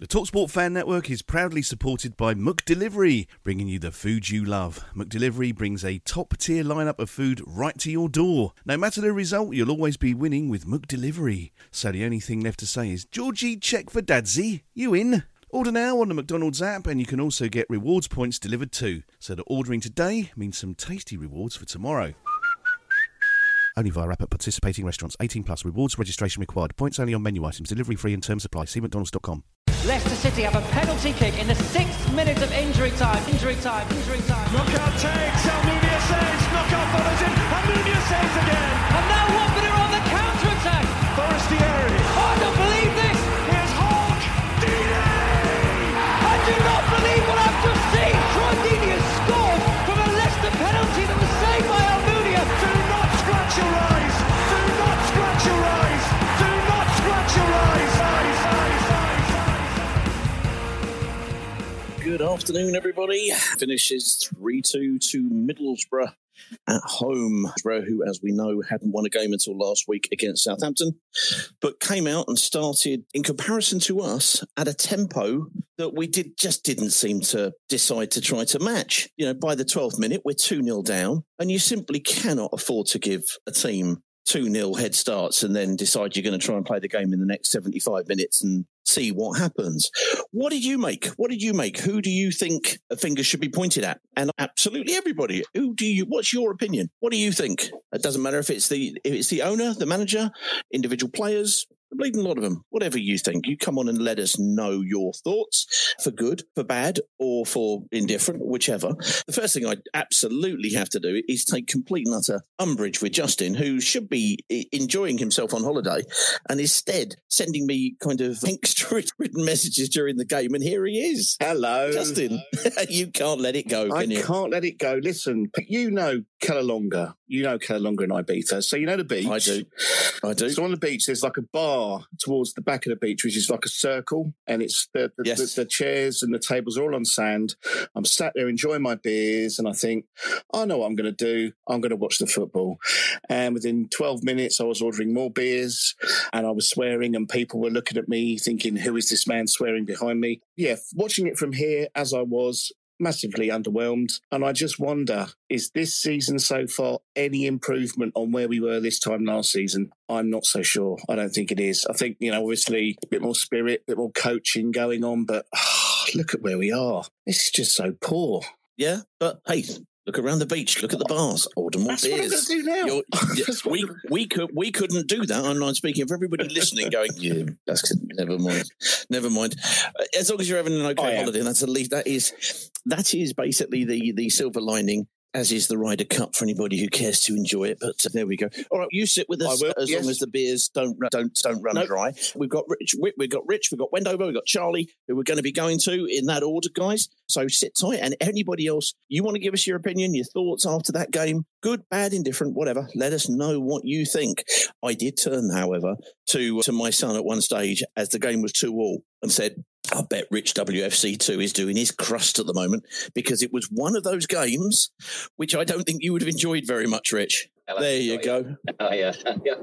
The Talksport Fan Network is proudly supported by McDelivery, bringing you the food you love. McDelivery brings a top tier lineup of food right to your door. No matter the result, you'll always be winning with McDelivery. So the only thing left to say is, Georgie, check for Dadsy. You in? Order now on the McDonald's app, and you can also get rewards points delivered too. So the ordering today means some tasty rewards for tomorrow. Only via app at participating restaurants. 18 plus. Rewards registration required. Points only on menu items. Delivery free and terms apply. See mcdonalds.com. Leicester City have a penalty kick in the sixth minute of injury time. Injury time. Injury time. Knockaert takes. Almunia saves. Knockaert follows in. Almunia saves again. And now Watford are on the counter attack. Forestieri. Oh, I don't believe this. Afternoon, everybody. Finishes 3 2 to Middlesbrough at home. Middlesbrough, who, as we know, hadn't won a game until last week against Southampton, but came out and started, in comparison to us, at a tempo that we did just didn't seem to decide to try to match. You know, by the 12th minute, we're 2 0 down, and you simply cannot afford to give a team 2 0 head starts and then decide you're going to try and play the game in the next 75 minutes and see what happens. What did you make? What did you make? Who do you think a finger should be pointed at? And absolutely everybody. Who do you what's your opinion? What do you think? It doesn't matter if it's the if it's the owner, the manager, individual players, a bleeding lot of them. Whatever you think, you come on and let us know your thoughts for good, for bad, or for indifferent, whichever. The first thing I absolutely have to do is take complete and utter umbrage with Justin, who should be enjoying himself on holiday, and instead sending me kind of extra written messages during the game. And here he is. Hello. Justin, you can't let it go, I can you? can't let it go. Listen, you know Cala Llonga. You know Cala Llonga and Ibiza. So you know the beach. I do. I do. So on the beach, there's like a bar towards the back of the beach, which is like a circle, and it's the the, Yes. the, the chairs and the tables are all on sand. I'm sat there enjoying my beers, and I think, I know what I'm going to do. I'm going to watch the football. And within 12 minutes, I was ordering more beers, and I was swearing, and people were looking at me, thinking, "Who is this man swearing behind me?" Yeah, watching it from here, as I was, massively underwhelmed. And I just wonder is this season so far any improvement on where we were this time last season? I'm not so sure. I don't think it is. I think, you know, obviously a bit more spirit, a bit more coaching going on, but look at where we are. This is just so poor. Yeah, but hey, look around the beach, look at the bars, order more That's what I'm beers. do now. You're- yeah, we we could we couldn't do that. I'm not speaking for everybody listening. Going, yeah, that's never mind, never mind. As long as you're having an okay am. holiday, that's at least that is that is basically the the silver lining. As is the Ryder Cup for anybody who cares to enjoy it. But uh, there we go. All right, you sit with us will, as yes. long as the beers don't don't don't run Nope. dry. We've got Rich, we- we've got Rich, we've got Wendover, we've got Charlie, who we're going to be going to in that order, guys. So sit tight. And anybody else, you want to give us your opinion, your thoughts after that game, good, bad, indifferent, whatever. Let us know what you think. I did turn, however, to to my son at one stage as the game was two all and said, I bet Rich WFC2 is doing his crust at the moment because it was one of those games which I don't think you would have enjoyed very much, Rich. There you go. Oh yeah, yeah,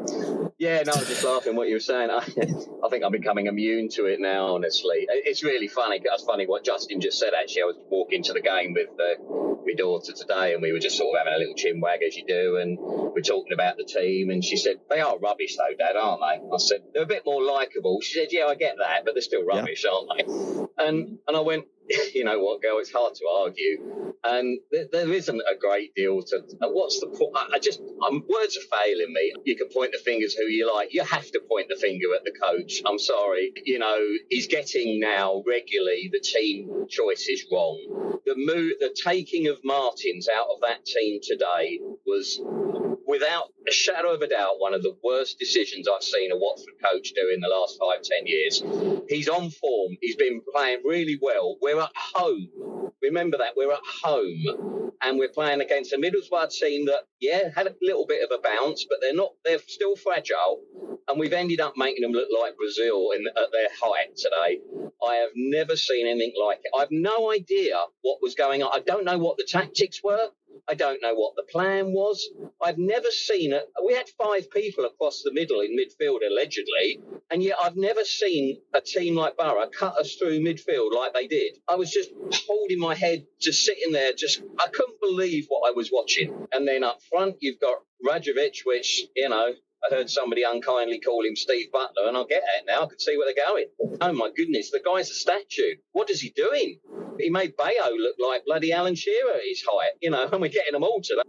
yeah. No, I was just laughing what you were saying. I, I think I'm becoming immune to it now. Honestly, it's really funny. That's funny what Justin just said. Actually, I was walking to the game with uh, my daughter today, and we were just sort of having a little chin wag as you do, and we're talking about the team. And she said, "They are rubbish, though, Dad, aren't they?" I said, "They're a bit more likable." She said, "Yeah, I get that, but they're still rubbish, aren't they?" And and I went, you know what, girl, it's hard to argue. And th- there isn't a great deal to. Uh, what's the point? I, just, um, words are failing me. You can point the fingers who you like. You have to point the finger at the coach. I'm sorry. You know, he's getting now regularly the team choice is wrong. The move, the taking of Martins out of that team today was without a shadow of a doubt, one of the worst decisions I've seen a Watford coach do in the last five, ten years. He's on form. He's been playing really well. We're at home. Remember that. We're at home. And we're playing against a Middlesbrough team that, yeah, had a little bit of a bounce, but they're not, they're still fragile. And we've ended up making them look like Brazil in, at their height today. I have never seen anything like it. I've no idea what was going on. I don't know what the tactics were. I don't know what the plan was. I've never seen it. We had five people across the middle in midfield, allegedly, and yet I've never seen a team like Borough cut us through midfield like they did. I was just holding my head, just sitting there, just, I couldn't believe what I was watching. And then up front, you've got Rajovic, which, you know, I heard somebody unkindly call him Steve Butler, and I get it now. I can see where they're going. Oh my goodness, the guy's a statue. What is he doing? He made Bayo look like bloody Alan Shearer at his height, you know, and we're getting them all today.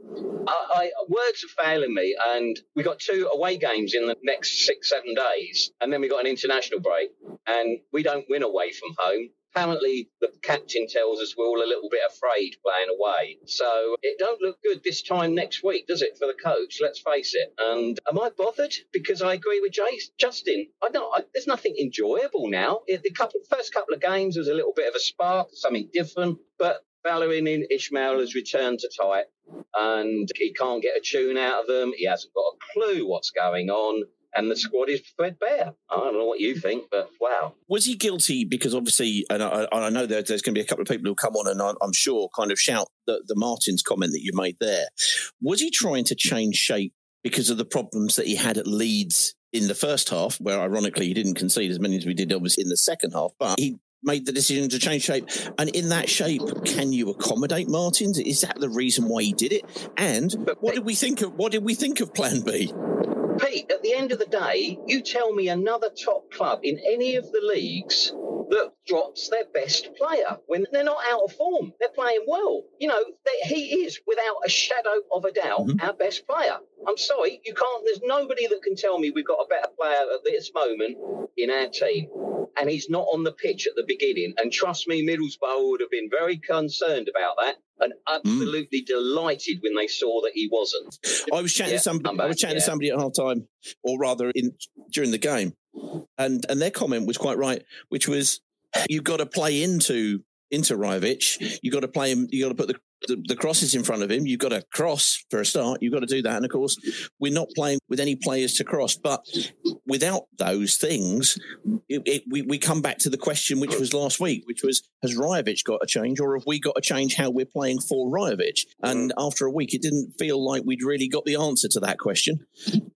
I, I, words are failing me, and we got two away games in the next six, seven days, and then we got an international break, and we don't win away from home apparently the captain tells us we're all a little bit afraid playing away. So it don't look good this time next week, does it, for the coach? Let's face it. And am I bothered? Because I agree with Jay, Justin. I don't. I, there's nothing enjoyable now. The couple, first couple of games was a little bit of a spark, something different, but. Valérien and Ismaël has returned to tight and he can't get a tune out of them. He hasn't got a clue what's going on and the squad is threadbare. I don't know what you think, but wow. Was he guilty? Because obviously, and I, I know there's going to be a couple of people who come on and I'm sure kind of shout the, the Martins comment that you made there. Was he trying to change shape because of the problems that he had at Leeds in the first half, where ironically he didn't concede as many as we did obviously in the second half, but he made the decision to change shape. And in that shape, can you accommodate Martins? Is that the reason why he did it? And what did we think of what did we think of plan B? Pete, at the end of the day, you tell me another top club in any of the leagues that drops their best player when they're not out of form. They're playing well. You know, they, he is, without a shadow of a doubt, mm-hmm. our best player. I'm sorry, you can't, there's nobody that can tell me we've got a better player at this moment in our team. And he's not on the pitch at the beginning. And trust me, Middlesbrough would have been very concerned about that and mm. absolutely mm. delighted when they saw that he wasn't. I was chatting yeah, to somebody. I was chatting yeah. to somebody at half time, or rather, in during the game, and and their comment was quite right, which was you've got to play into into Rajovic. You've got to play him. You've got to put the the, the crosses in front of him. You've got to cross for a start. You've got to do that. And of course, we're not playing with any players to cross. But without those things, it, it, we, we come back to the question which was last week, which was has Rajovic got a change or have we got to change how we're playing for Rajovic? And mm. after a week, it didn't feel like we'd really got the answer to that question.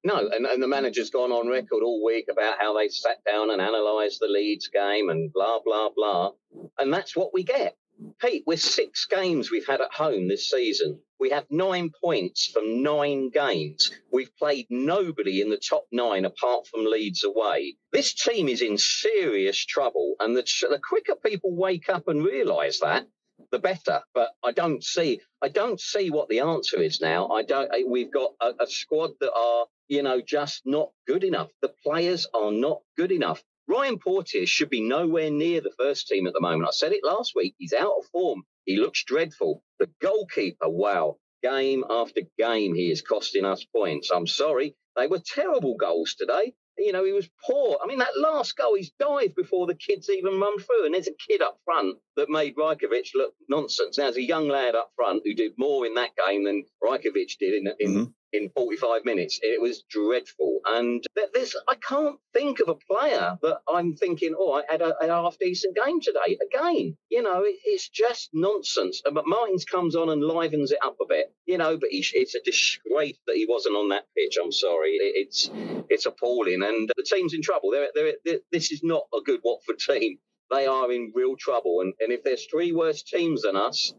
No, and, and the manager's gone on record all week about how they sat down and analysed the Leeds game and blah, blah, blah. And that's what we get. Pete, with six games we've had at home this season, we have nine points from nine games. We've played nobody in the top nine apart from Leeds away. This team is in serious trouble, and the, the quicker people wake up and realise that, the better. But I don't see, I don't see what the answer is now. I don't. We've got a, a squad that are, you know, just not good enough. The players are not good enough. Ryan Porteous should be nowhere near the first team at the moment. I said it last week. He's out of form. He looks dreadful. The goalkeeper, wow, game after game, he is costing us points. I'm sorry. They were terrible goals today. You know, he was poor. I mean, that last goal, he's dived before the kids even run through. And there's a kid up front that made Rajovic look nonsense. Now, there's a young lad up front who did more in that game than Rajovic did in, in mm-hmm in 45 minutes. It was dreadful. And this, I can't think of a player that I'm thinking, oh, I had a, a half decent game today. Again, you know, it, it's just nonsense. But Martins comes on and livens it up a bit, you know, but he, it's a disgrace that he wasn't on that pitch. I'm sorry. It, it's, it's appalling. And the team's in trouble. They're, they're, they're, this is not a good Watford team they are in real trouble. And, and if there's three worse teams than us,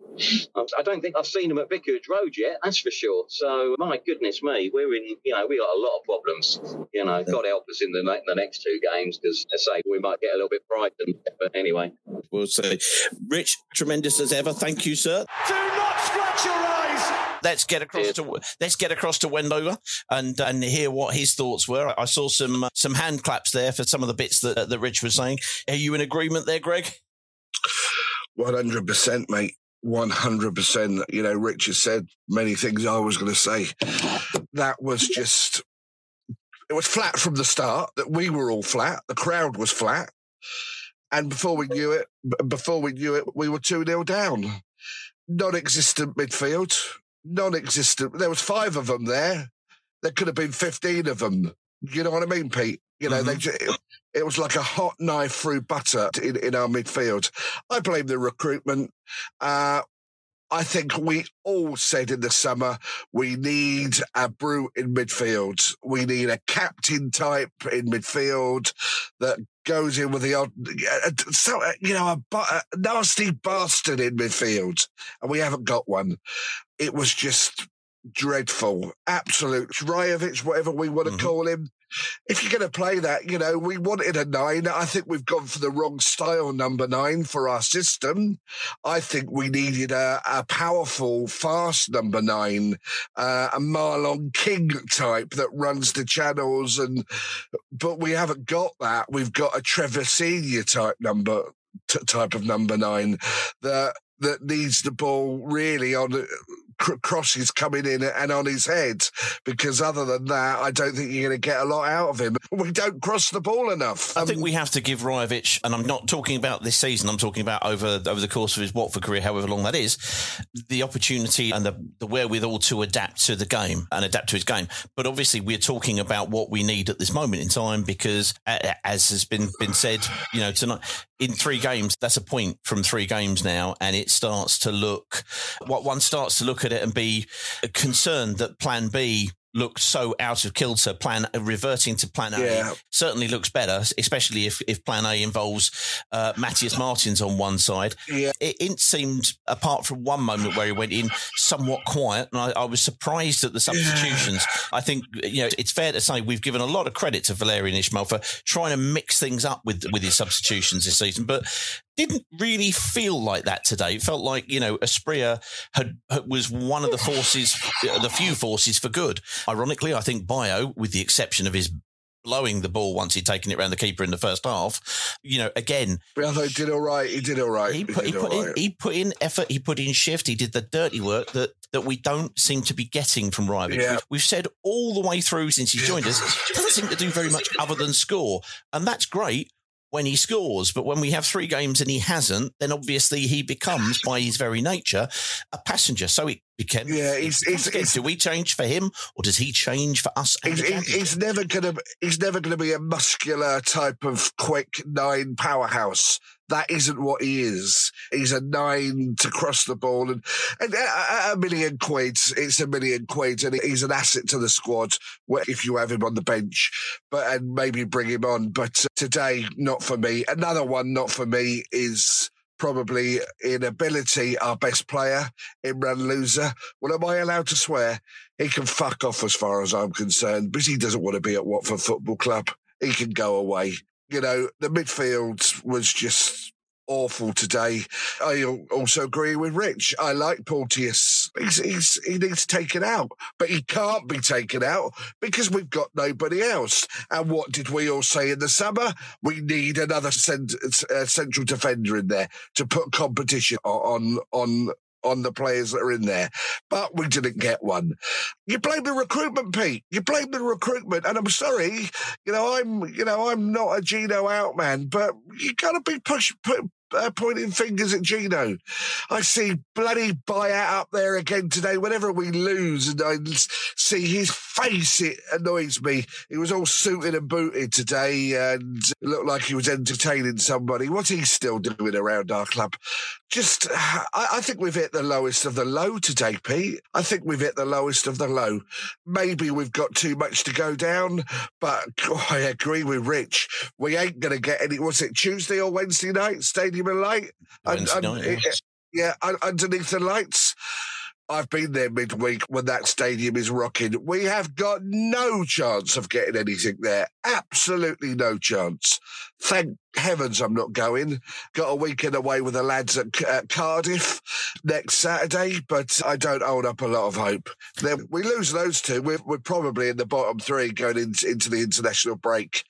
I don't think I've seen them at Vicarage Road yet. That's for sure. So my goodness me, we're in. You know, we got a lot of problems. You know, God help us in the the next two games because, I say, we might get a little bit frightened. But anyway, we'll see. Rich, tremendous as ever. Thank you, sir. Do not scratch your eyes. Let's get across to let's get across to Wendover and and hear what his thoughts were. I saw some uh, some hand claps there for some of the bits that that Rich was saying. Are you in agreement there, Greg? One hundred percent, mate. One hundred percent. You know, Rich has said many things I was going to say. That was just. It was flat from the start. That we were all flat. The crowd was flat, and before we knew it, before we knew it, we were two 0 down. Non-existent midfield. Non-existent. There was five of them there. There could have been fifteen of them. You know what I mean, Pete? You know, mm-hmm. they, it, it, was like a hot knife through butter in, in our midfield. I blame the recruitment. Uh, I think we all said in the summer we need a brute in midfield. We need a captain type in midfield that goes in with the odd, uh, so uh, you know, a, a nasty bastard in midfield, and we haven't got one. It was just dreadful, absolute Rajovic, whatever we want to mm-hmm. call him if you're going to play that, you know, we wanted a nine. I think we've gone for the wrong style number nine for our system. I think we needed a, a powerful, fast number nine, uh, a Marlon King type that runs the channels. And, but we haven't got that. We've got a Trevor Senior type number, t- type of number nine that, that needs the ball really on crosses coming in and on his head. Because other than that, I don't think you're going to get a lot out of him. We don't cross the ball enough. I think we have to give Rajovic, and I'm not talking about this season. I'm talking about over over the course of his Watford career, however long that is, the opportunity and the, the wherewithal to adapt to the game and adapt to his game. But obviously, we're talking about what we need at this moment in time because, as has been been said, you know, tonight in three games, that's a point from three games now, and it starts to look what one starts to look at it and be concerned that Plan B looked so out of kilter. Plan reverting to Plan A yeah. certainly looks better, especially if, if Plan A involves uh, Matheus Martins on one side. Yeah. It, it, seemed, apart from one moment where he went in, somewhat quiet, and I, I was surprised at the substitutions. Yeah. I think you know it's fair to say we've given a lot of credit to Valérien Ismaël for trying to mix things up with with his substitutions this season, but didn't really feel like that today. It felt like you know Asprilla had, had, was one of the forces, the few forces for good. Ironically, I think Bayo, with the exception of his blowing the ball once he'd taken it around the keeper in the first half, you know, again, he did all right. He did all right. He put, he, he put in, right. he put in effort. He put in shift. He did the dirty work that that we don't seem to be getting from Rajovic. Yeah. We've, we've, said all the way through since he joined us, doesn't seem to do very much other than score, and that's great when he scores. But when we have three games and he hasn't, then obviously he becomes, by his very nature, a passenger. So it became. Yeah, he's, he's, do we change for him, or does he change for us? He's, he's, never gonna. He's never gonna be a muscular type of quick nine powerhouse. That isn't what he is. He's a nine to cross the ball, and, and a, a, million quid. It's a million quid, and he's an asset to the squad if you have him on the bench. But and maybe bring him on. But uh, today, not for me. Another one, not for me, is probably in ability our best player, Imran Louza. Well, am I allowed to swear? He can fuck off as far as I'm concerned, but he doesn't want to be at Watford Football Club. He can go away you know, the midfield was just awful today. I also agree with Rich. I like Porteous. He's, he's, he needs taken out, but he can't be taken out because we've got nobody else. And what did we all say in the summer? We need another cent, uh, central defender in there to put competition on on on the players that are in there, but we didn't get one. You blame the recruitment, Pete. You blame the recruitment, and I'm sorry. You know, I'm you know I'm not a Gino out man, but you got to be push, put, uh, pointing fingers at Gino. I see bloody buyout up there again today. Whenever we lose, and I see his face, it annoys me. He was all suited and booted today, and looked like he was entertaining somebody. What's he still doing around our club? Just, I, I think we've hit the lowest of the low today, Pete. I think we've hit the lowest of the low. Maybe we've got too much to go down, but oh, I agree with Rich. We ain't going to get any. Was it Tuesday or Wednesday night? Stadium and Light? Wednesday night, yeah, un- underneath the lights. I've been there midweek when that stadium is rocking. We have got no chance of getting anything there. Absolutely no chance. Thank heavens I'm not going. Got a weekend away with the lads at, at Cardiff next Saturday, but I don't hold up a lot of hope. Then we lose those two. We're, we're probably in the bottom three going into, into the international break.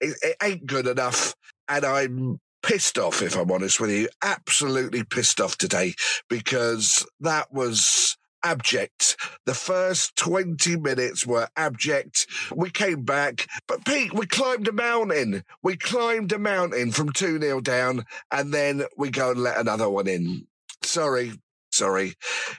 It, it ain't good enough. And I'm pissed off, if I'm honest with you. Absolutely pissed off today because that was abject. The first 20 minutes were abject. We came back, but Pete, we climbed a mountain. We climbed a mountain from 2 0 down, and then we go and let another one in. Sorry. Sorry.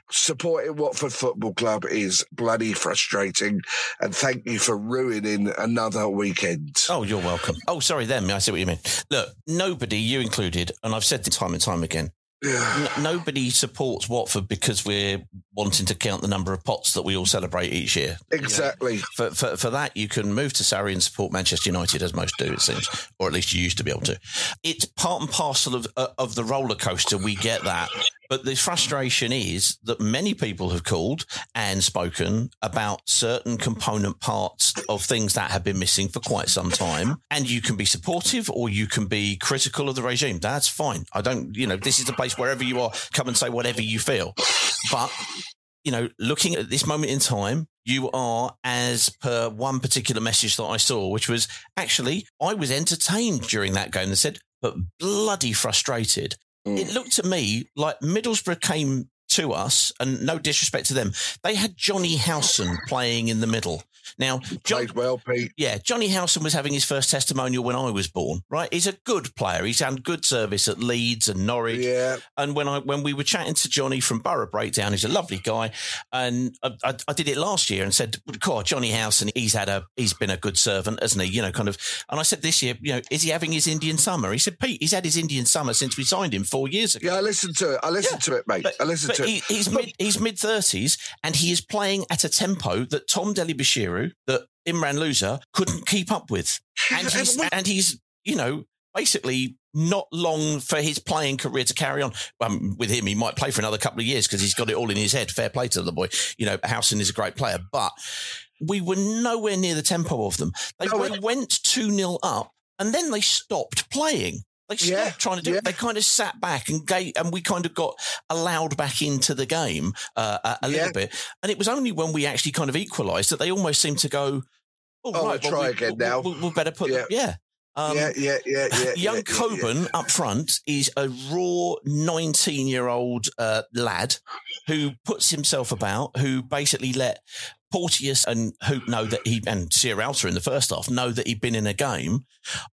Supporting Watford Football Club is bloody frustrating. And thank you for ruining another weekend. Oh, you're welcome. Oh, sorry, them. I see what you mean. Look, nobody, you included, and I've said this time and time again, n- nobody supports Watford because we're wanting to count the number of pots that we all celebrate each year. Exactly. For, for, for that, you can move to Surrey and support Manchester United, as most do, it seems, or at least you used to be able to. It's part and parcel of uh, of the roller coaster. We get that, but the frustration is that many people have called and spoken about certain component parts of things that have been missing for quite some time, and you can be supportive or you can be critical of the regime. That's fine. I don't, you know, this is the place wherever you are, come and say whatever you feel, but you know, looking at this moment in time, you are as per one particular message that I saw, which was actually I was entertained during that game They said, but bloody frustrated. Mm. It looked to me like Middlesbrough came to us, and no disrespect to them, they had Jonny Howson playing in the middle. Now, John, Played well, Pete. yeah, Jonny Howson was having his first testimonial when I was born, right? He's a good player. He's had good service at Leeds and Norwich. Yeah. And when I when we were chatting to Johnny from Borough Breakdown, he's a lovely guy. And I, I, I did it last year and said, God, Jonny Howson, he's had a he's been a good servant, hasn't he? You know, kind of. And I said this year, you know, is he having his Indian summer? He said, Pete, he's had his Indian summer since we signed him four years ago. Yeah, I listened to it. I listened to it, mate. I listened to he, it. he's mid he's mid thirties and he is playing at a tempo that Tom That Imran Louza couldn't keep up with. And he's and he's, you know, basically not long for his playing career to carry on. Um, with him, he might play for another couple of years because he's got it all in his head. Fair play to the boy. You know, Howson is a great player, but we were nowhere near the tempo of them. They, they went 2 0 up and then they stopped playing. They stopped Yeah, trying to do it. They kind of sat back and gave, and we kind of got allowed back into the game uh, a, a Yeah. little bit. And it was only when we actually kind of equalised that they almost seemed to go, oh, Oh, right, we'll well, try we, again we- now. We, we better put, Yeah. yeah. Um, yeah, yeah, yeah, yeah. Young yeah, yeah, Coburn up front is a raw 19 year old uh, lad who puts himself about, who basically let Porteous and Hoedt know that he, and Sierralta in the first half, know that he'd been in a game.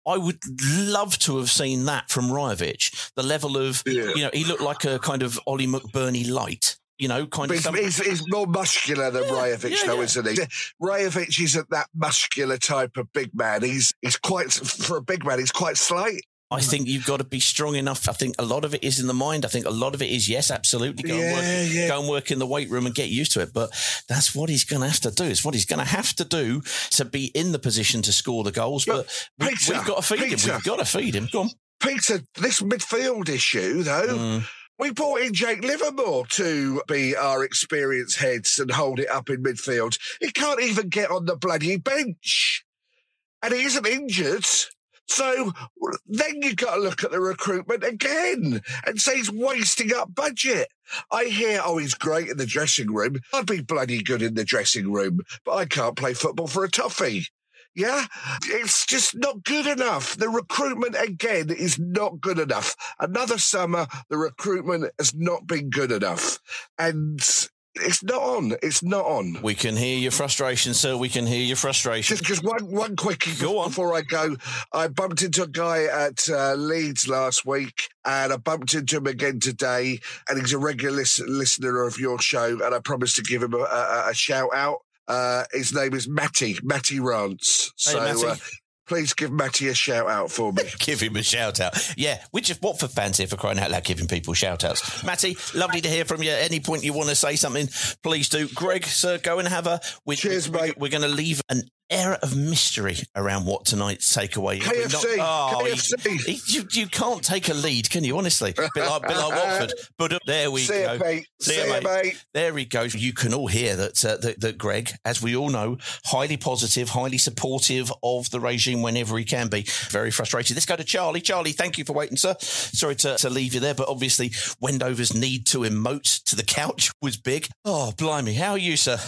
I would love to have seen that from Rajovic. The level of, Yeah. you know, he looked like a kind of Ollie McBurnie light. You know, kind But of. he's, some- he's, he's more muscular than Rajovic, yeah, though, yeah. isn't he? Rajovic isn't that muscular type of big man. He's he's quite for a big man. He's quite slight. I think you've got to be strong enough. I think a lot of it is in the mind. I think a lot of it is yes, absolutely. Go, and, work, Yeah, yeah. go and work in the weight room and get used to it. But that's what he's going to have to do. It's what he's going to have to do to be in the position to score the goals. But we, Peter, we've got to feed Peter. him. We've got to feed him. Go on. Peter, this midfield issue, though, Mm. we brought in Jake Livermore to be our experienced heads and hold it up in midfield. He can't even get on the bloody bench. And he isn't injured. So then you've got to look at the recruitment again and say he's wasting up budget. I hear, oh, he's great in the dressing room. I'd be bloody good in the dressing room, but I can't play football for a toffee. Yeah, it's just not good enough. The recruitment again is not good enough. Another summer, the recruitment has not been good enough. And it's not on. It's not on. We can hear your frustration, sir. We can hear your frustration. Just, just one, one quick Go on. before I go. I bumped into a guy at uh, Leeds last week, and I bumped into him again today. And he's a regular lis- listener of your show, and I promised to give him a, a, a shout out. Uh, his name is Matty Matty Rance. Hey, so Matty. Uh, please give Matty a shout out for me. Give him a shout out. Yeah, we're just Watford fans here for crying out loud, giving people shout outs. Matty, lovely to hear from you. At any point you want to say something, please do. Greg, sir, go and have a. We, Cheers, we, mate. We're going to leave an air of mystery around what tonight's takeaway is. KFC, oh, KFC. he- he- you, you can't take a lead, can you? Honestly, bit like, bit like Watford. But uh, there we See go. ya, mate. See See ya, mate. There he goes. You can all hear that, uh, that that Greg, as we all know, highly positive, highly supportive of the regime whenever he can be. Very frustrated. Let's go to Charlie. Charlie, thank you for waiting, sir. Sorry to, to leave you there, but obviously Wendover's need to emote to the couch was big. Oh, blimey. How are you, sir?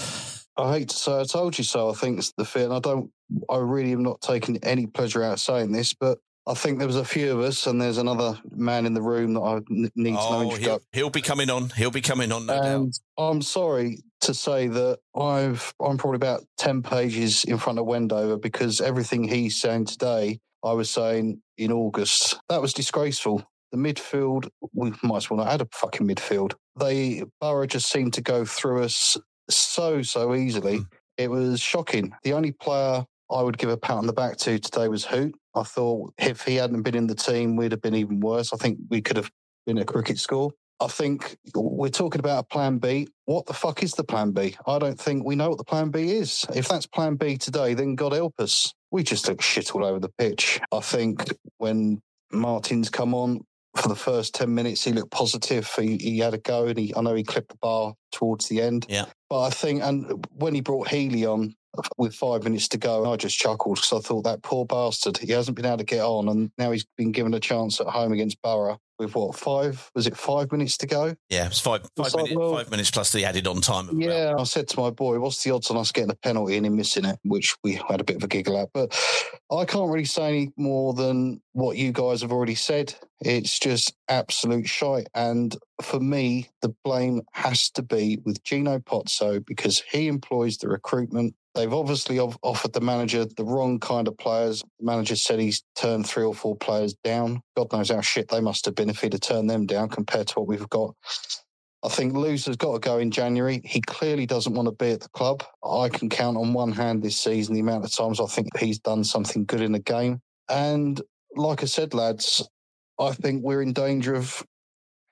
I hate to say I told you so. I think it's the fear, and I don't. I really am not taking any pleasure out of saying this, but I think there was a few of us, and there's another man in the room that I need to know. Oh, he'll, he'll be coming on. He'll be coming on, no doubt. And I'm sorry to say that I've I'm probably about ten pages in front of Wendover because everything he's saying today, I was saying in August. That was disgraceful. The midfield, we might as well not add a fucking midfield. They Borough just seemed to go through us so so easily. Mm-hmm. It was shocking. The only player I would give a pat on the back to today was Hoedt. I thought if he hadn't been in the team, we'd have been even worse. I think we could have been a cricket score. I think we're talking about a plan B. What the fuck is the plan B? I don't think we know what the plan B is. If that's plan B today, then God help us. We just look shit all over the pitch. I think when Martin's come on for the first 10 minutes, he looked positive. He, he had a go and he, I know he clipped the bar towards the end. Yeah. But I think, and when he brought Healy on with five minutes to go, I just chuckled because I thought that poor bastard, he hasn't been able to get on. And now he's been given a chance at home against Borough with what, five? Was it five minutes to go? Yeah, it's five, five, It's like, minutes, well- five minutes plus the added on time. Yeah, I said to my boy, "What's the odds on us getting a penalty and him missing it?" Which we had a bit of a giggle at, but I can't really say any more than what you guys have already said. It's just absolute shite, and for me, the blame has to be with Gino Pozzo because he employs the recruitment. They've obviously offered the manager the wrong kind of players. The manager said he's turned three or four players down. God knows how shit they must have been if he'd have turned them down compared to what we've got. I think Louza's got to go in January. He clearly doesn't want to be at the club. I can count on one hand this season the amount of times I think he's done something good in the game. And like I said, lads, I think we're in danger of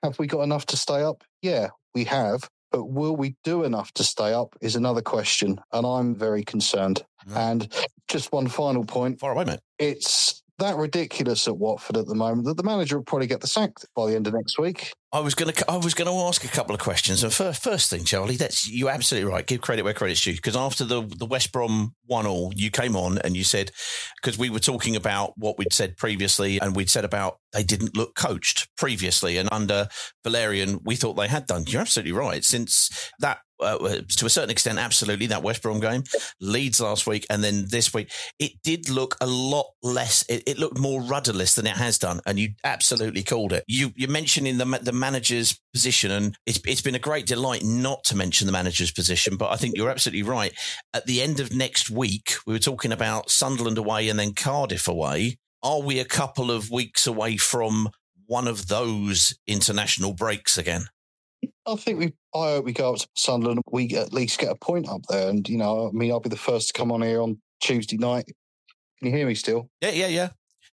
have we got enough to stay up? Yeah, we have. But will we do enough to stay up is another question. And I'm very concerned. Mm. And just one final point. Far away, mate. It's that ridiculous at Watford at the moment that the manager will probably get the sack by the end of next week. I was going to. I was going to ask a couple of questions. And first, first thing, Charlie, that's you're absolutely right. Give credit where credit's due. Because after the the West Brom one all, you came on and you said because we were talking about what we'd said previously, and we'd said about they didn't look coached previously, and under Valérien, we thought they had done. You're absolutely right. Since that. Uh, to a certain extent, absolutely that West Brom game, Leeds last week, and then this week, it did look a lot less. It, it looked more rudderless than it has done, and you absolutely called it. You you're mentioning the the manager's position, and it's it's been a great delight not to mention the manager's position, but I think you're absolutely right. At the end of next week, we were talking about Sunderland away and then Cardiff away. Are we a couple of weeks away from one of those international breaks again? I think we. I hope we go up to Sunderland. We at least get a point up there, and you know, I mean, I'll be the first to come on here on Tuesday night. Can you hear me still? Yeah, yeah, yeah.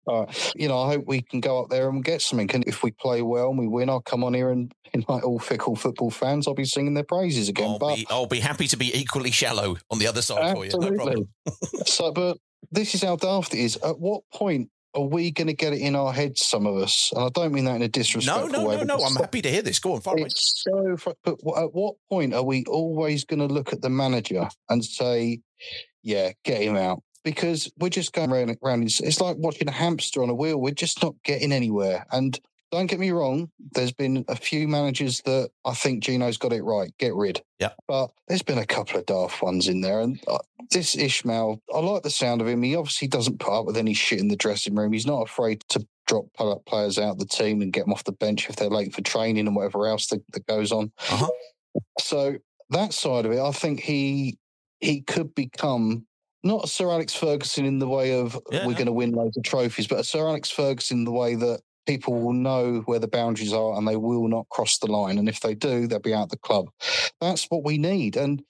All right. You know, I hope we can go up there and get something. And if we play well and we win, I'll come on here and, and like all fickle football fans, I'll be singing their praises again. I'll but be I'll be happy to be equally shallow on the other side for you. No problem. So, but this is how daft it is. At what point are we going to get it in our heads, some of us? And I don't mean that in a No, disrespectful no, way. no, no. I'm happy to hear this. Go on, far away. It's so. But at what point are we always going to look at the manager and say, "Yeah, get him out"? Because we're just going round, round. in It's like watching a hamster on a wheel. We're just not getting anywhere. And don't get me wrong. There's been a few managers that I think Gino's got it right. Get rid. Yeah. But there's been a couple of daft ones in there. And uh, this Ismaël, I like the sound of him. He obviously doesn't put up with any shit in the dressing room. He's not afraid to drop players out of the team and get them off the bench if they're late for training and whatever else that, that goes on. Uh-huh. So that side of it, I think he he could become not Sir Alex Ferguson in the way of Yeah, we're yeah. going to win loads of trophies, but a Sir Alex Ferguson in the way that people will know where the boundaries are and they will not cross the line. And if they do, they'll be out the club. That's what we need. And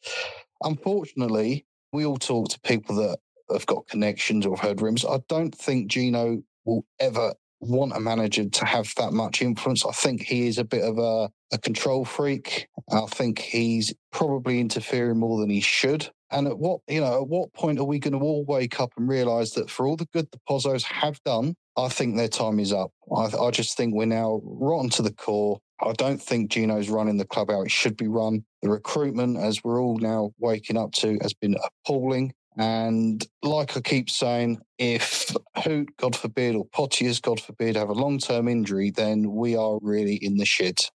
unfortunately, we all talk to people that have got connections or have heard rumors. I don't think Gino will ever want a manager to have that much influence. I think he is a bit of a, a control freak. I think he's probably interfering more than he should. And at what you know, at what point are we going to all wake up and realise that for all the good the Pozzos have done, I think their time is up. I, I just think we're now rotten to the core. I don't think Gino's running the club how it should be run. The recruitment, as we're all now waking up to, has been appalling. And like I keep saying, if Hoedt, God forbid, or Porteous, God forbid, have a long term injury, then we are really in the shit.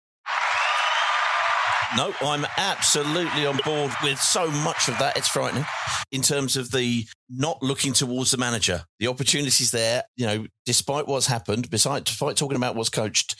No, I'm absolutely on board with so much of that. It's frightening in terms of the not looking towards the manager. The opportunities there, you know, despite what's happened, besides despite talking about what's coached,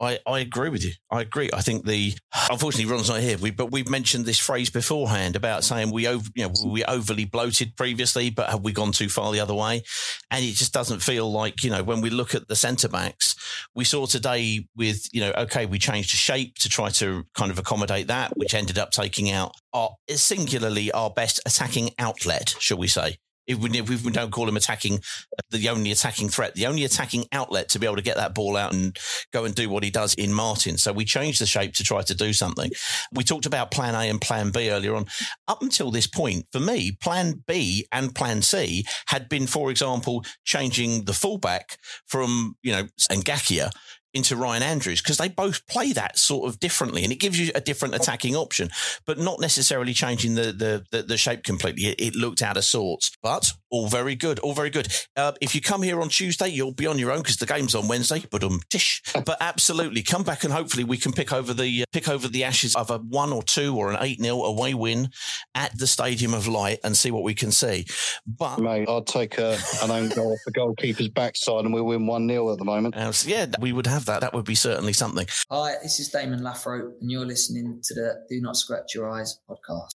I, I agree with you. I agree. I think the unfortunately Ron's not here, we, but we've mentioned this phrase beforehand about saying we over, you know, we overly bloated previously, but have we gone too far the other way? And it just doesn't feel like you know when we look at the centre backs, we saw today with you know okay we changed the shape to try to kind of accommodate that, which ended up taking out our singularly our best attacking outlet, shall we say? If we, if we don't call him attacking, uh, the only attacking threat, the only attacking outlet to be able to get that ball out and go and do what he does in Martin. So we changed the shape to try to do something. We talked about plan A and plan B earlier on. Up until this point, for me, plan B and plan C had been, for example, changing the fullback from, you know, Ngakia into Ryan Andrews because they both play that sort of differently and it gives you a different attacking option, but not necessarily changing the the, the, the shape completely. It, it looked out of sorts, but all very good, all very good. Uh, if you come here on Tuesday, you'll be on your own because the game's on Wednesday. But um, tish. But absolutely, come back and hopefully we can pick over the uh, pick over the ashes of a one or two or an eight 0 away win at the Stadium of Light and see what we can see. But Mate, I'd take a, an own goal off the goalkeeper's backside and we'll win 1 0 at the moment. uh, yeah, we would have that. That would be certainly something. Hi, this is Damon Lathrope, and you're listening to the Do Not Scratch Your Eyes podcast.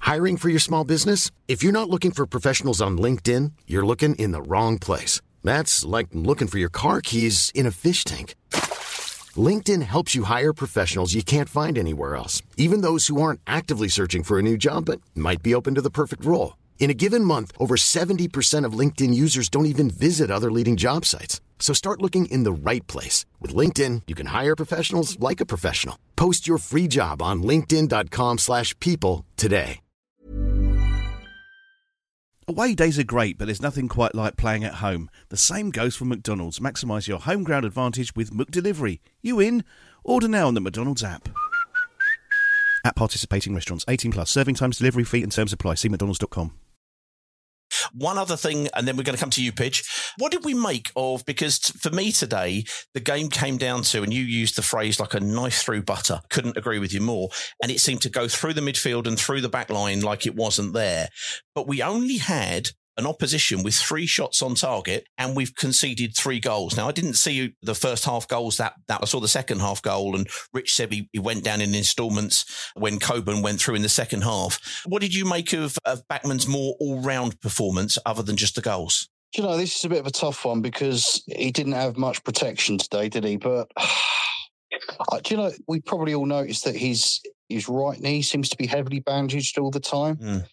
Hiring for your small business? If you're not looking for professionals on LinkedIn, you're looking in the wrong place. That's like looking for your car keys in a fish tank. LinkedIn helps you hire professionals you can't find anywhere else, even those who aren't actively searching for a new job but might be open to the perfect role. In a given month, over 70% of LinkedIn users don't even visit other leading job sites. So start looking in the right place. With LinkedIn, you can hire professionals like a professional. Post your free job on linkedin.com slash people today. Away days are great, but there's nothing quite like playing at home. The same goes for McDonald's. Maximise your home ground advantage with Delivery. You in? Order now on the McDonald's app. At participating restaurants, 18 plus. Serving times, delivery fee, and terms apply. See McDonald's.com. One other thing, and then we're going to come to you, Pidge. What did we make of? Because for me today, the game came down to, and you used the phrase like a knife through butter. Couldn't agree with you more. And it seemed to go through the midfield and through the back line like it wasn't there. But we only had an opposition with three shots on target and we've conceded three goals. Now, I didn't see the first half goals that, that I saw the second half goal and Rich said he, he went down in installments when Coburn went through in the second half. What did you make of, of Bachmann's more all round performance other than just the goals? Do you know, this is a bit of a tough one because he didn't have much protection today, did he? But do you know, we probably all noticed that his his right knee seems to be heavily bandaged all the time. Mm.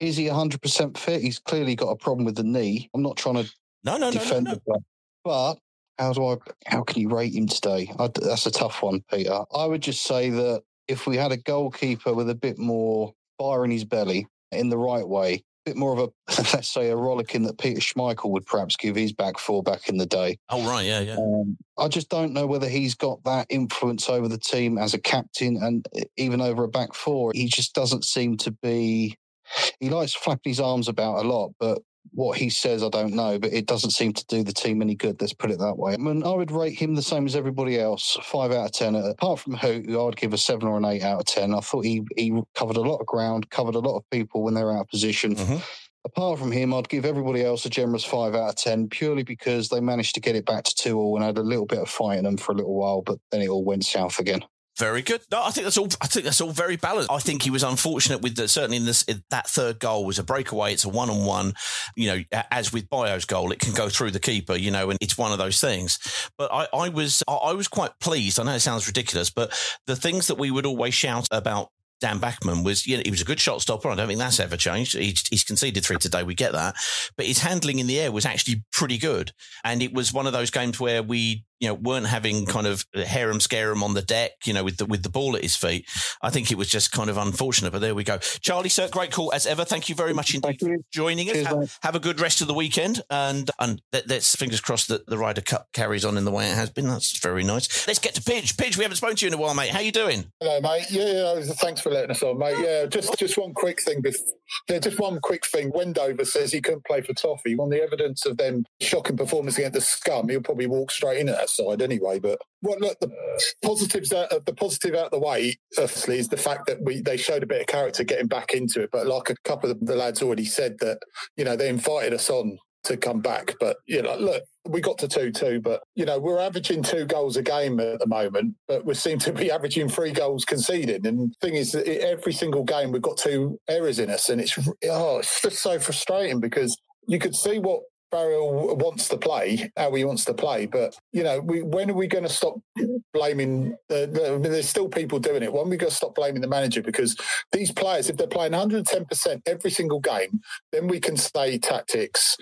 Is he 100% fit? He's clearly got a problem with the knee. I'm not trying to no, no, no, defend no, no. the player, but how do I? How can you rate him today? I, that's a tough one, Peter. I would just say that if we had a goalkeeper with a bit more fire in his belly in the right way, a bit more of a let's say a rollicking that Peter Schmeichel would perhaps give his back four back in the day. Oh right, yeah, yeah. Um, I just don't know whether he's got that influence over the team as a captain and even over a back four. He just doesn't seem to be. He likes flapping his arms about a lot, but what he says, I don't know. But it doesn't seem to do the team any good. Let's put it that way. I mean, I would rate him the same as everybody else, five out of ten. Uh, apart from who, who I would give a seven or an eight out of ten. I thought he he covered a lot of ground, covered a lot of people when they're out of position. Mm-hmm. Apart from him, I'd give everybody else a generous five out of ten, purely because they managed to get it back to two all and had a little bit of fight in them for a little while, but then it all went south again. Very good. No, I think that's all. I think that's all very balanced. I think he was unfortunate with the, certainly in this that third goal was a breakaway. It's a one on one. You know, as with Bayo's goal, it can go through the keeper. You know, and it's one of those things. But I, I was I was quite pleased. I know it sounds ridiculous, but the things that we would always shout about Dan Bachmann was, you know, he was a good shot stopper. I don't think that's ever changed. He's, conceded three today. We get that. But his handling in the air was actually pretty good. And it was one of those games where we, you know, weren't having kind of harem scarum on the deck, you know, with the, with the ball at his feet. I think it was just kind of unfortunate, but there we go. Charlie, sir, great call as ever. Thank you very much indeed for joining us. Have, have a good rest of the weekend. And, and let, us fingers crossed that the Ryder Cup carries on in the way it has been. That's very nice. Let's get to Pidge. Pidge, we haven't spoken to you in a while, mate. How you doing? Hello, mate. Yeah, yeah, oh, thanks for letting us on, mate. Yeah, just just one quick thing. Bef- yeah, just one quick thing. Wendover says he couldn't play for Toffee. On the evidence of them shocking performance against the Scum, he'll probably walk straight in at that side anyway. But well, look, the uh. positives out, of the positive out of the way, obviously, is the fact that we they showed a bit of character getting back into it. But like a couple of the lads already said, that you know they invited us on to come back. But you know, look, we got to two two, but you know we're averaging two goals a game at the moment, but we seem to be averaging three goals conceded. And the thing is, that every single game we've got two errors in us, and it's oh, it's just so frustrating because you could see what. Barrel wants to play how he wants to play, but you know, we, when are we going to stop blaming? The, the, there's still people doing it. When are we going to stop blaming the manager? Because these players, if they're playing 110 percent every single game, then we can say tactics,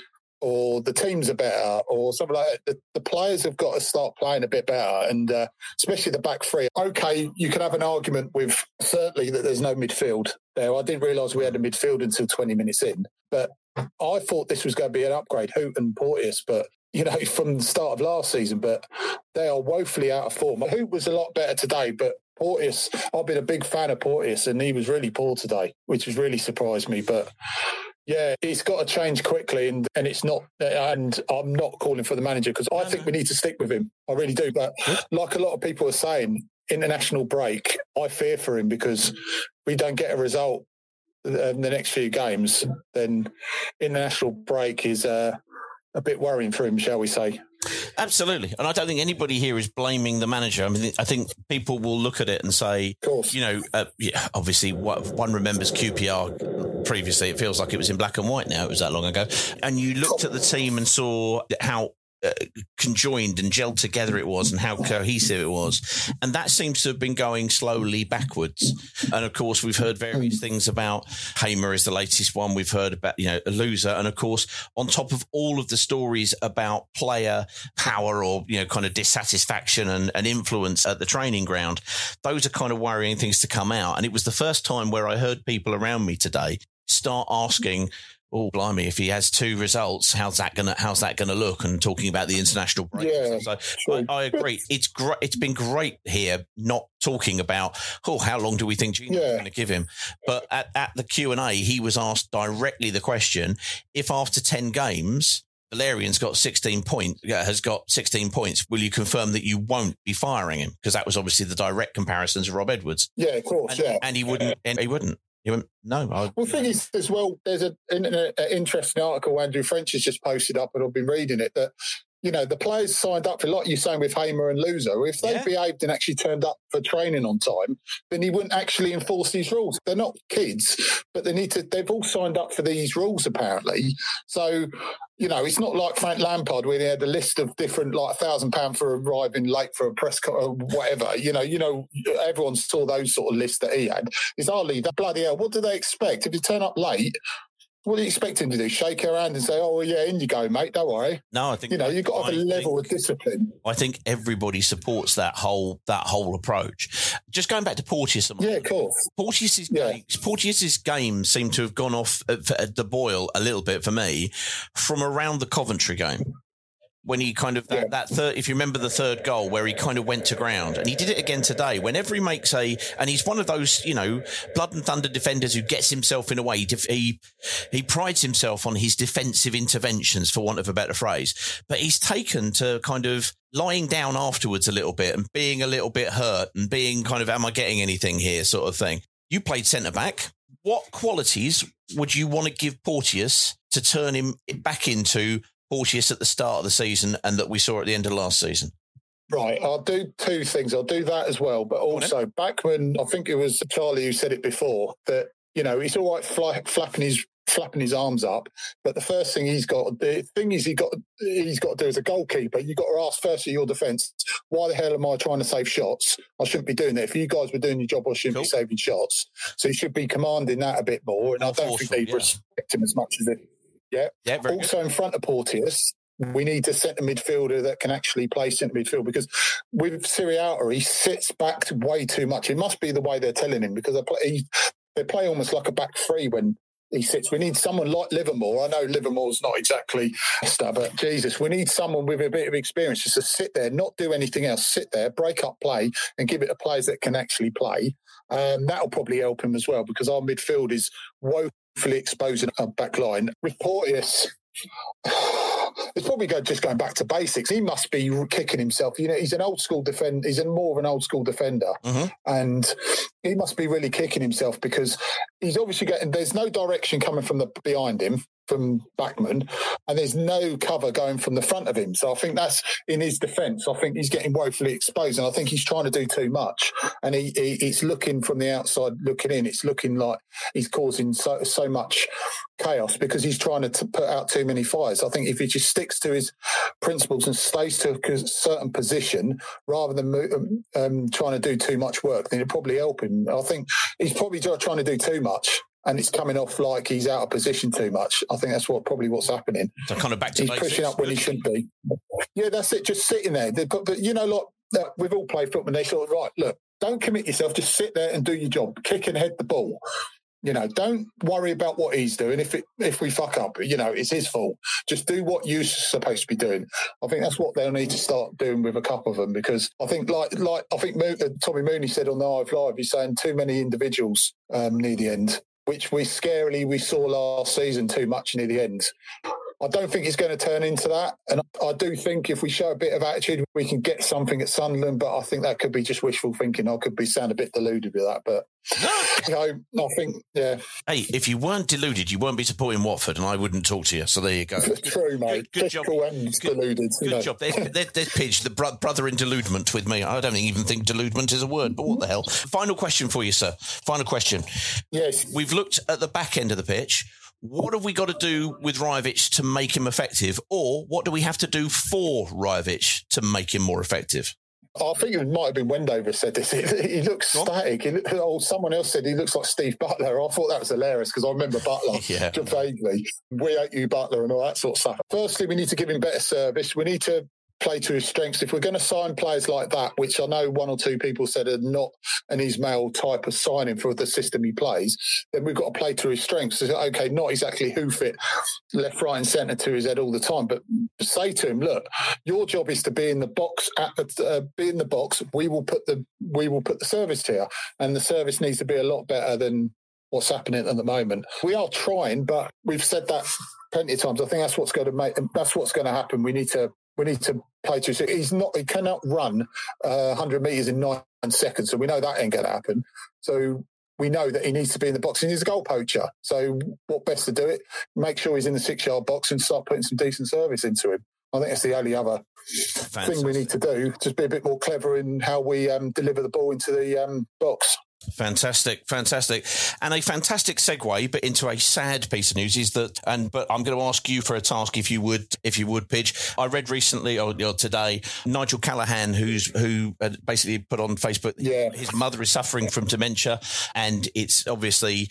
or the teams are better or something like that. The, the players have got to start playing a bit better, and uh, especially the back three. Okay, you can have an argument with certainly that there's no midfield there. I didn't realise we had a midfield until 20 minutes in, but I thought this was going to be an upgrade, Hoedt and Porteous, but you know, from the start of last season, but they are woefully out of form. Hoedt was a lot better today, but Porteous, I've been a big fan of Porteous, and he was really poor today, which has really surprised me. But yeah, it's got to change quickly, and and it's not. And I'm not calling for the manager because I think we need to stick with him. I really do. But like a lot of people are saying, international break, I fear for him because we don't get a result the next few games. Then international break is uh, a bit worrying for him, shall we say? Absolutely, and I don't think anybody here is blaming the manager. I mean, I think people will look at it and say, you know, uh, yeah, obviously, what, one remembers QPR previously. It feels like it was in black and white now. It was that long ago, and you looked at the team and saw how uh, conjoined and gelled together it was and how cohesive it was. And that seems to have been going slowly backwards. And of course, we've heard various things about Hamer is the latest one. We've heard about, you know, a Louza. And of course, on top of all of the stories about player power or, you know, kind of dissatisfaction and, and influence at the training ground, those are kind of worrying things to come out. And it was the first time where I heard people around me today start asking, oh blimey, if he has two results, how's that gonna how's that gonna look? And talking about the international break. Yeah, so I, I, agree. It's great. It's been great here, not talking about oh how long do we think Gino's Yeah. going to give him, but at, at the Q and A, he was asked directly the question: if after ten games. Valérien's got 16 point, yeah, has got 16 points. Will you confirm that you won't be firing him? Because that was obviously the direct comparison to Rob Edwards. Yeah, of course. And, yeah, and he wouldn't. And he wouldn't. He went, no. I, Well, the thing is, as well, there's an, an, an interesting article Andrew French has just posted up, and I've been reading it. That you know the players signed up for, like you're saying with Hamer and Louza. If they behaved and actually turned up for training on time, then he wouldn't actually enforce these rules. They're not kids, but they need to. They've all signed up for these rules apparently. So you know, it's not like Frank Lampard where he had a list of different, like a thousand pound for arriving late for a press co- or whatever. You know, you know, everyone saw those sort of lists that he had. It's hardly that bloody hell. What do they expect if you turn up late? What do you expect him to do? Shake her hand and say, "Oh well, yeah, in you go, mate. Don't worry." no, I think You know, you've got to have a level of discipline. I think everybody supports that whole that whole approach. Just going back to Porteous, yeah, of course. Porteous's games, Porteous's games seem to have gone off at, at the boil a little bit for me from around the Coventry game. When he kind of that, that third, if you remember the third goal where he kind of went to ground, and he did it again today. Whenever he makes a, and he's one of those, you know, blood and thunder defenders who gets himself in a way. He He he prides himself on his defensive interventions, for want of a better phrase. But he's taken to kind of lying down afterwards a little bit and being a little bit hurt and being kind of, am I getting anything here, sort of thing. You played centre back. What qualities would you want to give Porteous to turn him back into Porteous at the start of the season and that we saw at the end of last season? Right, I'll do two things. I'll do that as well, but also Bachmann. I think it was Charlie who said it before that you know he's all right fly, flapping his flapping his arms up, but the first thing he's got the thing is he got he's got to do as a goalkeeper. You got to ask first of your defence, why the hell am I trying to save shots? I shouldn't be doing that. If you guys were doing your job, I shouldn't be saving shots. So he should be commanding that a bit more, and I don't think they respect him as much as it. Yeah. Yeah. very also in front of Porteous, we need to set a centre midfielder that can actually play centre midfield because with Sierralta, he sits back way too much. It must be the way they're telling him because they play, he, they play almost like a back three when he sits. We need someone like Livermore. I know Livermore's not exactly star, but Jesus, we need someone with a bit of experience just to sit there, not do anything else, sit there, break up play, and give it to players that can actually play. Um, that'll probably help him as well because our midfield is woefully exposing our back line. With Porteous, it's probably go, just going back to basics. He must be kicking himself. You know, he's an old school defender. He's a more of an old school defender, mm-hmm. and he must be really kicking himself because he's obviously getting. There's no direction coming from the behind him from Bachmann, and there's no cover going from the front of him. So I think that's in his defence. I think he's getting woefully exposed, and I think he's trying to do too much. And he, he it's looking from the outside, looking in. It's looking like he's causing so so much chaos because he's trying to t- put out too many fires. I think if he just sticks to his principles and stays to a certain position rather than mo- um, trying to do too much work, then it'll probably help him. I think he's probably trying to do too much. And it's coming off like he's out of position too much. I think that's what probably what's happening. So kind of back to he's basics. pushing up when he shouldn't be. Yeah, that's it. Just sitting there. They've got, but you know, look, we've all played football. And they sort of right. Look, don't commit yourself. Just sit there and do your job. Kick and head the ball. You know, don't worry about what he's doing. If it if we fuck up, you know, it's his fault. Just do what you're supposed to be doing. I think that's what they'll need to start doing with a couple of them because I think, like like I think Mo- uh, Tommy Mooney said on the Hive Live, he's saying too many individuals um, near the end, which we scarily we saw last season too much near the end. I don't think it's going to turn into that. And I do think if we show a bit of attitude, we can get something at Sunderland. But I think that could be just wishful thinking. I could be sound a bit deluded with that. But, you know, I think, yeah. Hey, if you weren't deluded, you won't be supporting Watford, and I wouldn't talk to you. So there you go. True, mate. Good, good job. And deluded. you Good know. job. There's, there, there's Pidge, the bro- brother in deludement with me. I don't even think deludement is a word, but what the hell? Final question for you, sir. Final question. Yes. We've looked at the back end of the pitch. What have we got to do with Rajovic to make him effective? Or what do we have to do for Rajovic to make him more effective? I think it might have been Wendover said this. He, looks static. He, look- oh, someone else said he looks like Steve Butler. I thought that was hilarious because I remember Butler Yeah. vaguely. We hate you, Butler, and all that sort of stuff. Firstly, we need to give him better service. We need to play to his strengths. If we're going to sign players like that, which I know one or two people said are not an Ismaël type of signing for the system he plays, then we've got to play to his strengths. Okay, not exactly who fit left, right, and centre to his head all the time, but say to him, look, your job is to be in the box at the, uh, be in the box. We will put the we will put the service here, and the service needs to be a lot better than what's happening at the moment. We are trying, but we've said that plenty of times. I think that's what's going to make that's what's going to happen. We need to we need to play to. So he's not he cannot run uh, 100 meters in nine seconds, so we know that ain't going to happen. So. We know that he needs to be in the box and he's a goal poacher. So, what best to do it? Make sure he's in the six yard box and start putting some decent service into him. I think that's the only other thing we need to do. Just be a bit more clever in how we um, deliver the ball into the um, box. Fantastic, fantastic, and a fantastic segue, but into a sad piece of news is that, and but I'm going to ask you for a task if you would, if you would, Pidge. I read recently or, or today Nigel Callaghan, who's who basically put on Facebook, yeah. his mother is suffering from dementia, and it's obviously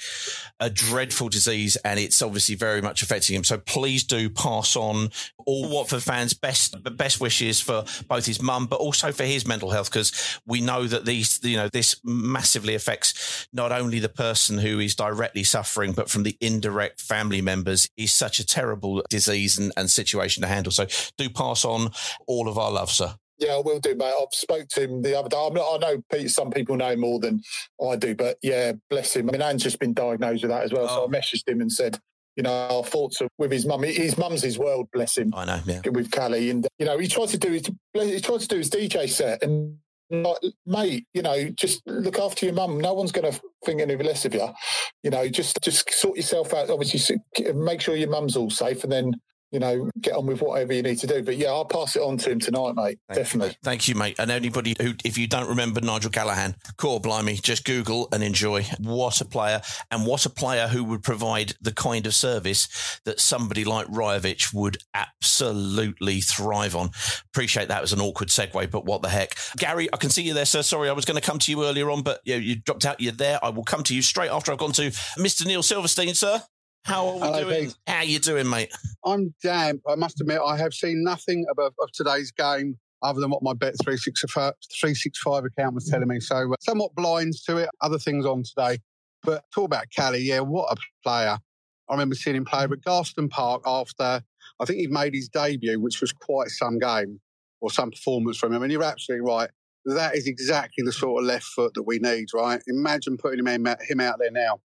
a dreadful disease, and it's obviously very much affecting him. So please do pass on all Watford fans' best best wishes for both his mum, but also for his mental health, because we know that these, you know, this massively affects not only the person who is directly suffering, but from the indirect family members. Is such a terrible disease and, and situation to handle. So do pass on all of our love, sir. Yeah, I will do, mate. I've spoke to him the other day. I'm not, I know Pete, some people know more than I do, but yeah, bless him. I mean, Anne's just been diagnosed with that as well. So oh. I messaged him and said, you know, our thoughts are with his mum. His mum's his world, bless him. I know, yeah. With Callie, and you know, he tried to do his he tried to do his DJ set, and like, mate, you know, just look after your mum. No one's going to think any less of you. You know, just just sort yourself out. Obviously, make sure your mum's all safe, and then you know, get on with whatever you need to do. But yeah, I'll pass it on to him tonight, mate. Thank Definitely. You, Thank you, mate. And anybody who, if you don't remember Nigel Callaghan, core blimey, just Google and enjoy. What a player, and what a player who would provide the kind of service that somebody like Rajovic would absolutely thrive on. Appreciate that was an awkward segue, but what the heck. Gary, I can see you there, sir. Sorry, I was going to come to you earlier on, but you, know, you dropped out. You're there. I will come to you straight after I've gone to Mr. Neil Silverstein, sir. How are we Hello, doing? Pete. How you doing, mate? I'm damp. I must admit, I have seen nothing of, of today's game other than what my Bet 365, 365 account was telling me. So, uh, somewhat blind to it. Other things on today. But talk about Cali, yeah, what a player. I remember seeing him play at Garston Park after, I think he'd made his debut, which was quite some game or some performance from him. And you're absolutely right. That is exactly the sort of left foot that we need, right? Imagine putting him, him out there now.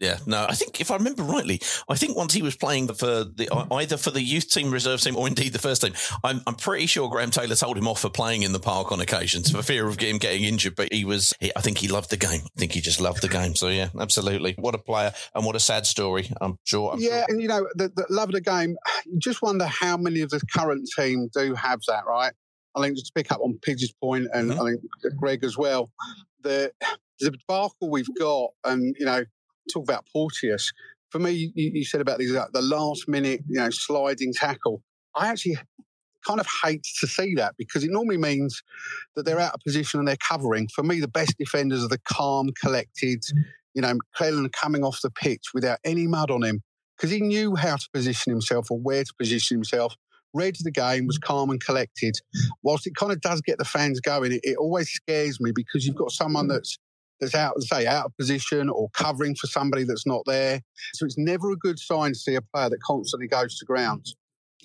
Yeah, no, I think if I remember rightly, I think once he was playing for the either for the youth team, reserve team, or indeed the first team. I'm, I'm pretty sure Graham Taylor told him off for playing in the park on occasions for fear of him getting injured. But he was, he, I think he loved the game. I think he just loved the game. So yeah, absolutely, what a player and what a sad story. I'm sure. I'm yeah, sure. and you know, the, the love of the game. You just wonder how many of the current team do have that, right? I think just to pick up on Pidge's point, and Mm-hmm. I think Greg as well. The the debacle we've got, and you know, talk about Porteous. For me, you, you said about these uh, the last minute, you know, sliding tackle. I actually kind of hate to see that because it normally means that they're out of position and they're covering. For me, the best defenders are the calm, collected. You know, McClelland coming off the pitch without any mud on him because he knew how to position himself or where to position himself. Read the game, was calm and collected. Whilst it kind of does get the fans going, it, it always scares me because you've got someone that's that's out, say, out of position or covering for somebody that's not there. So it's never a good sign to see a player that constantly goes to ground.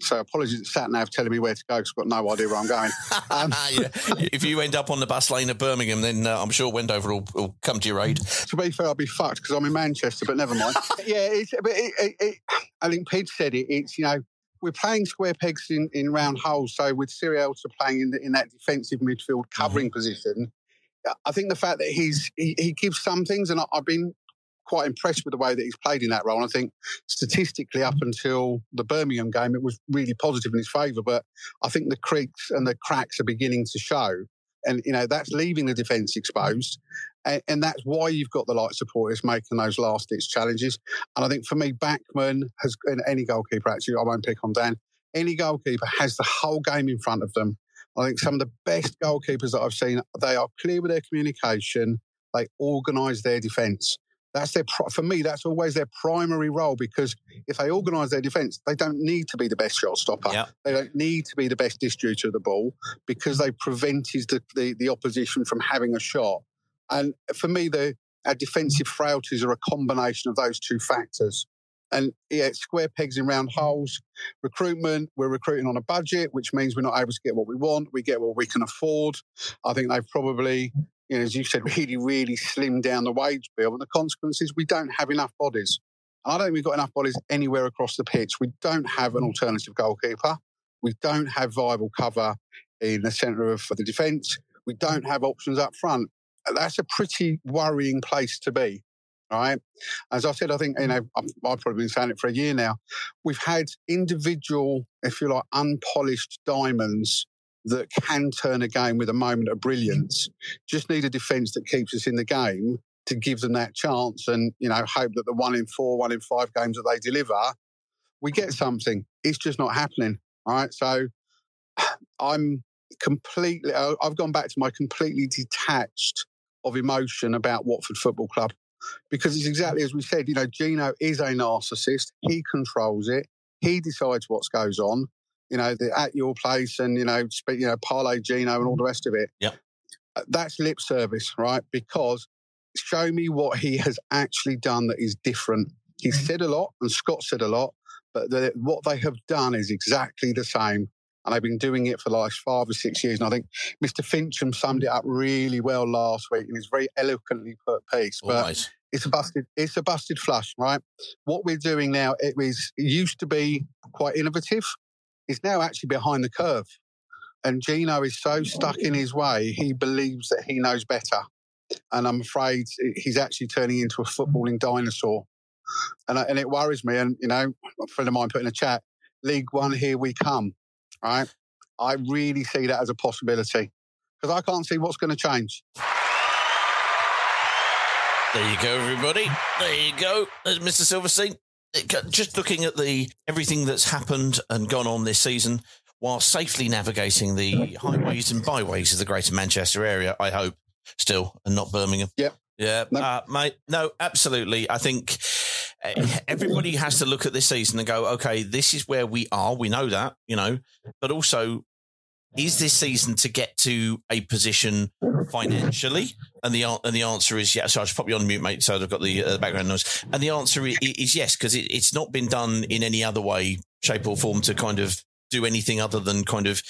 So apologies, sat nav telling me where to go because I've got no idea where I'm going. Um, yeah. If you end up on the bus lane at Birmingham, then uh, I'm sure Wendover will, will come to your aid. to be fair, I'll be fucked because I'm in Manchester, but never mind. yeah, it's, but it, it, it, I think Pete said it. It's, you know, we're playing square pegs in, in round holes. So with Sierralta playing in, the, in that defensive midfield covering position, I think the fact that he's he, he gives some things, and I, I've been quite impressed with the way that he's played in that role. And I think statistically, up until the Birmingham game, it was really positive in his favour. But I think the creaks and the cracks are beginning to show. And, you know, that's leaving the defence exposed. And, and that's why you've got the light supporters making those last ditch challenges. And I think for me, Bachmann has, and any goalkeeper, actually, I won't pick on Dan, any goalkeeper has the whole game in front of them. I think some of the best goalkeepers that I've seen, they are clear with their communication. They organise their defence. That's their for me. That's always their primary role because if they organise their defence, they don't need to be the best shot stopper. They don't need to be the best distributor of the ball because they prevented the, the, the opposition from having a shot. And for me, the our defensive frailties are a combination of those two factors. And yeah, square pegs in round holes. Recruitment, we're recruiting on a budget, which means we're not able to get what we want. We get what we can afford. I think they've probably, you know, as you said, really, really slimmed down the wage bill. And the consequence is we don't have enough bodies. And I don't think we've got enough bodies anywhere across the pitch. We don't have an mm. alternative goalkeeper. We don't have viable cover in the centre of the defence. We don't have options up front. That's a pretty worrying place to be right? As I said, I think, you mm-hmm. know, I've, I've probably been saying it for a year now. We've had individual, if you like, unpolished diamonds that can turn a game with a moment of brilliance. Just need a defence that keeps us in the game to give them that chance and, you know, hope that the one in four, one in five games that they deliver, we get something. It's just not happening. All right. So I'm completely, I've gone back to my completely detached of emotion about Watford Football Club because it's exactly as we said. You know, Gino is a narcissist. He controls it. He decides what goes on. You know, the at your place and you know, speak, you know, parlay Gino and all the rest of it. Yep. Uh, That's lip service, right? Because show me what he has actually done that is different. He said a lot, and Scott said a lot, but the, what they have done is exactly the same. And they've been doing it for the last five or six years. And I think Mr. Fincham summed it up really well last week in his very eloquently put piece. But it's a busted, it's a busted flush, right? What we're doing now, it was it used to be quite innovative. It's now actually behind the curve. And Gino is so stuck in his way, he believes that he knows better. And I'm afraid he's actually turning into a footballing dinosaur. And, I, and it worries me. And, you know, a friend of mine put in a chat, League One, here we come. Right? I really see that as a possibility because I can't see what's going to change. There you go, everybody. There you go. There's Mr. Silverstein. Just looking at the everything that's happened and gone on this season, while safely navigating the highways and byways of the Greater Manchester area. I hope still, and not Birmingham. Yep. Yeah, no. Uh, mate. No, absolutely. I think everybody has to look at this season and go, okay, this is where we are. We know that, you know, but also is this season to get to a position financially? And the and the answer is yes. So I should pop you on mute, mate. So I've got the uh, background noise. And the answer is, is yes because it, it's not been done in any other way, shape, or form to kind of do anything other than kind of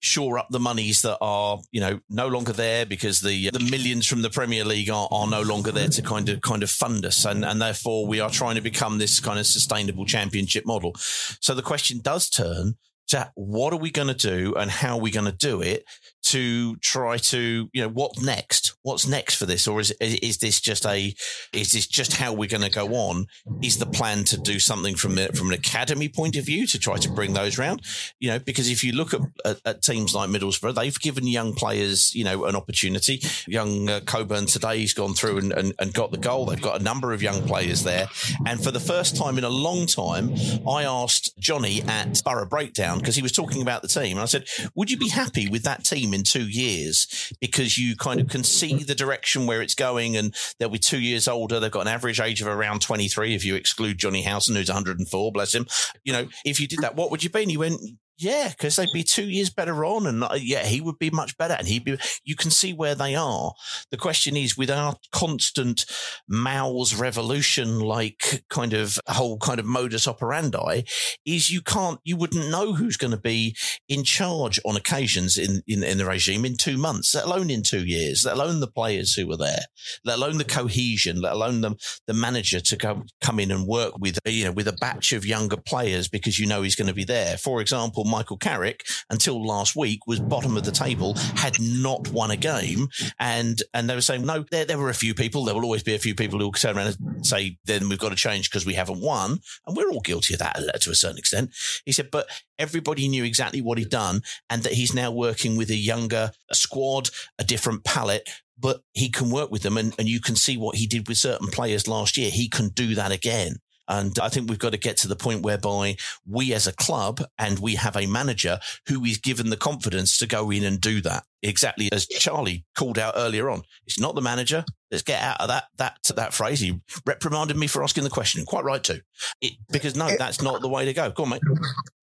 shore up the monies that are you know no longer there because the the millions from the Premier League are, are no longer there to kind of kind of fund us and and therefore we are trying to become this kind of sustainable championship model. So the question does turn to what are we going to do and how are we going to do it to try to you know what next? What's next for this? Or is is this just a is this just how we're going to go on? Is the plan to do something from the, from an academy point of view to try to bring those around you know because if you look at, at, at teams like Middlesbrough they've given young players you know an opportunity. Young uh, Coburn today he's gone through and, and, and got the goal. They've got a number of young players there. And for the first time in a long time I asked Johnny at Borough Breakdown because he was talking about the team and I said would you be happy with that team in two years because you kind of can see the direction where it's going and they'll be two years older. They've got an average age of around 23 if you exclude Jonny Howson, who's 104, bless him. You know, if you did that, what would you be? And he went, yeah, because they'd be two years better on, and uh, yeah, he would be much better, and he'd be. You can see where they are. The question is, with our constant Mao's revolution, like kind of whole kind of modus operandi, is you can't, you wouldn't know who's going to be in charge on occasions in, in in the regime in two months, let alone in two years, let alone the players who were there, let alone the cohesion, let alone the the manager to go come in and work with you know with a batch of younger players because you know he's going to be there. For example Michael Carrick until last week was bottom of the table, had not won a game, and and they were saying no, there there were a few people, there will always be a few people who will turn around and say then we've got to change because we haven't won, and we're all guilty of that uh, to a certain extent. He said, but everybody knew exactly what he'd done, and that he's now working with a younger squad, a different palette, but he can work with them and, and you can see what he did with certain players last year. He can do that again. And I think we've got to get to the point whereby we as a club and we have a manager who is given the confidence to go in and do that. Exactly as Charlie called out earlier on. It's not the manager. Let's get out of that, that, that phrase. He reprimanded me for asking the question. Quite right too. It, because no, that's not the way to go. Go on, mate.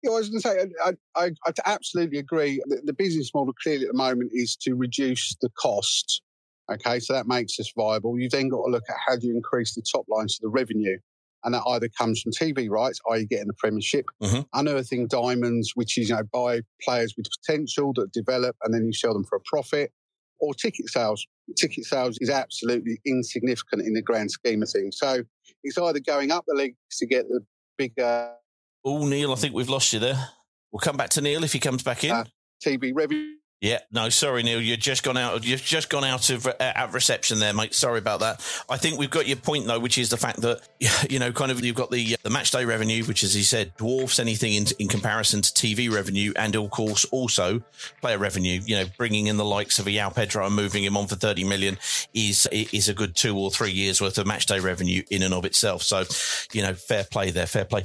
Yeah, I was going to say, I, I, I absolutely agree. The, the business model clearly at the moment is to reduce the cost Okay, so that makes us viable. You've then got to look at how do you increase the top line, so the revenue and that either comes from TV rights, i.e., getting the Premiership, mm-hmm. unearthing diamonds, which is you know buy players with potential that develop, and then you sell them for a profit, or ticket sales. Ticket sales is absolutely insignificant in the grand scheme of things. So it's either going up the leagues to get the bigger. Oh, Neil, I think we've lost you there. We'll come back to Neil if he comes back in. Uh, TV revenue yeah, no, sorry, Neil. You've just gone out. You've just gone out of uh, reception there, mate. Sorry about that. I think we've got your point though, which is the fact that you know, kind of, you've got the the match day revenue, which, as he said, dwarfs anything in, in comparison to TV revenue, and of course also player revenue. You know, bringing in the likes of a João Pedro and moving him on for thirty million is is a good two or three years worth of match day revenue in and of itself. So, you know, fair play there, fair play.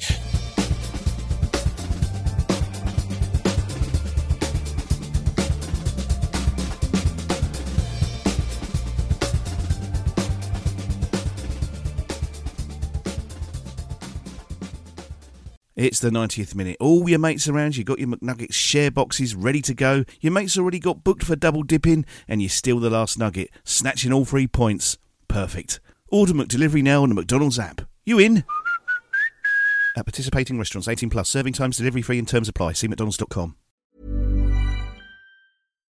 It's the 90th minute. All your mates around, you got your McNuggets share boxes ready to go. Your mates already got booked for double dipping, and you steal the last nugget, snatching all three points. Perfect. Order McDelivery now on the McDonald's app. You in? At participating restaurants, 18 plus, serving times, delivery free, and terms apply. See McDonald's.com.